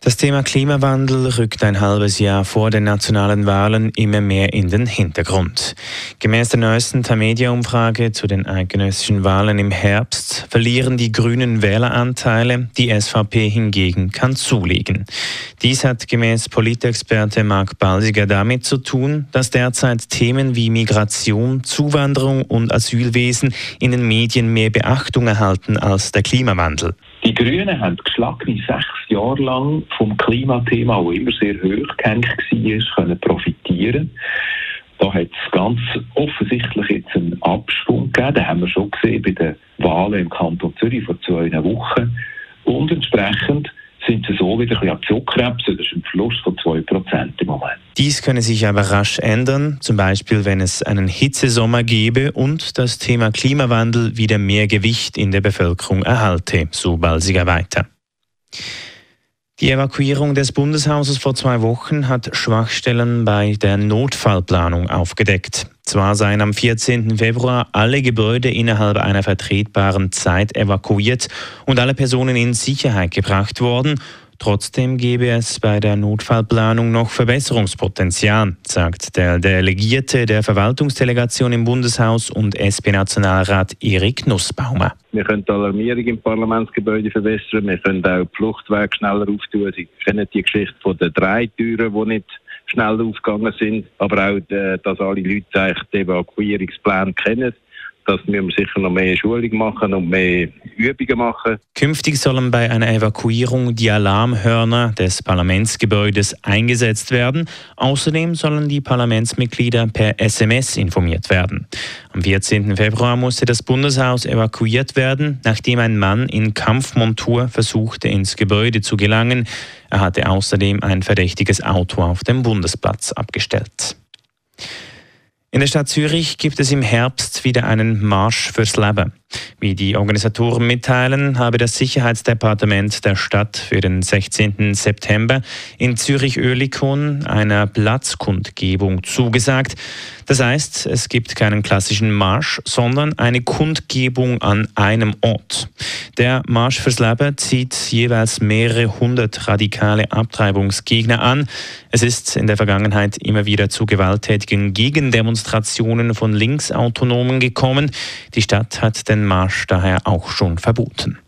Das Thema Klimawandel rückt ein halbes Jahr vor den nationalen Wahlen immer mehr in den Hintergrund. Gemäß der neuesten Tamedia-Umfrage zu den eidgenössischen Wahlen im Herbst verlieren die Grünen Wähleranteile, die SVP hingegen kann zulegen. Dies hat gemäß Politexperte Marc Balsiger damit zu tun, dass derzeit Themen wie Migration, Zuwanderung und Asylwesen in den Medien mehr Beachtung erhalten als der Klimawandel. Die Grünen haben geschlagene sechs Jahre lang vom Klimathema, das immer sehr hoch gehängt war, können profitieren. Da hat es ganz offensichtlich jetzt einen Abschwung gegeben. Den haben wir schon gesehen bei den Wahlen im Kanton Zürich vor zwei Wochen. Und entsprechend sind sie so wieder ein bisschen Zurückkrebsen. Das ist ein Verlust von 2% im Moment. Dies könne sich aber rasch ändern, zum Beispiel wenn es einen Hitzesommer gebe und das Thema Klimawandel wieder mehr Gewicht in der Bevölkerung erhalte, so Balsiger weiter. Die Evakuierung des Bundeshauses vor zwei Wochen hat Schwachstellen bei der Notfallplanung aufgedeckt. Zwar seien am 14. Februar alle Gebäude innerhalb einer vertretbaren Zeit evakuiert und alle Personen in Sicherheit gebracht worden, Trotzdem gebe es bei der Notfallplanung noch Verbesserungspotenzial, sagt der Delegierte der Verwaltungsdelegation im Bundeshaus und SP-Nationalrat Erik Nussbaumer. Wir können die Alarmierung im Parlamentsgebäude verbessern, wir können auch die Fluchtwege schneller auftun. Sie kennen die Geschichte von den drei Türen, die nicht schnell aufgegangen sind, aber auch, äh, dass alle Leute die Evakuierungspläne kennen das müssen wir sicher noch mehr Schulung machen und mehr Übungen machen. Künftig sollen bei einer Evakuierung die Alarmhörner des Parlamentsgebäudes eingesetzt werden. Außerdem sollen die Parlamentsmitglieder per SMS informiert werden. Am 14. Februar musste das Bundeshaus evakuiert werden, nachdem ein Mann in Kampfmontur versuchte, ins Gebäude zu gelangen. Er hatte außerdem ein verdächtiges Auto auf dem Bundesplatz abgestellt. In der Stadt Zürich gibt es im Herbst wieder einen Marsch fürs Leben. Wie die Organisatoren mitteilen, habe das Sicherheitsdepartement der Stadt für den 16. September in Zürich-Oerlikon einer Platzkundgebung zugesagt. Das heißt, es gibt keinen klassischen Marsch, sondern eine Kundgebung an einem Ort. Der Marsch fürs Leben zieht jeweils mehrere hundert radikale Abtreibungsgegner an. Es ist in der Vergangenheit immer wieder zu gewalttätigen Gegendemonstrationen von Linksautonomen gekommen. Die Stadt hat den Marsch daher auch schon verboten.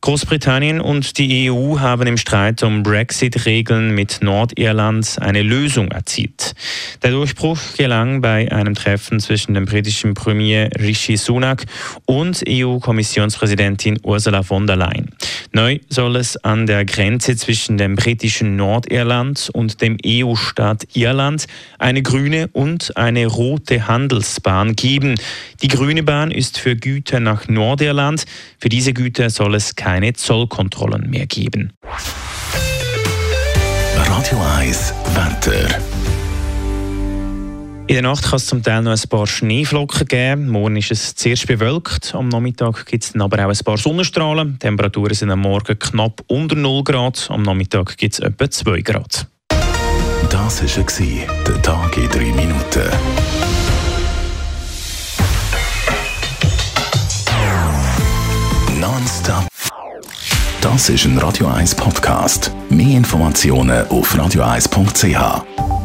Großbritannien und die EU haben im Streit um Brexit-Regeln mit Nordirland eine Lösung erzielt. Der Durchbruch gelang bei einem Treffen zwischen dem britischen Premier Rishi Sunak und EU-Kommissionspräsidentin Ursula von der Leyen. Neu soll es an der Grenze zwischen dem britischen Nordirland und dem EU-Staat Irland eine grüne und eine rote Handelsbahn geben. Die grüne Bahn ist für Güter nach Nordirland. Für diese Güter soll es keine Zollkontrollen mehr geben. Radio 1 Wetter. In der Nacht kann es zum Teil noch ein paar Schneeflocken geben. Morgen ist es zuerst bewölkt. Am Nachmittag gibt es dann aber auch ein paar Sonnenstrahlen. Die Temperaturen sind am Morgen knapp unter 0 Grad. Am Nachmittag gibt es etwa 2 Grad. Das war der Tag in 3 Minuten. Nonstop Das ist ein Radio 1 Podcast. Mehr Informationen auf radio1.ch.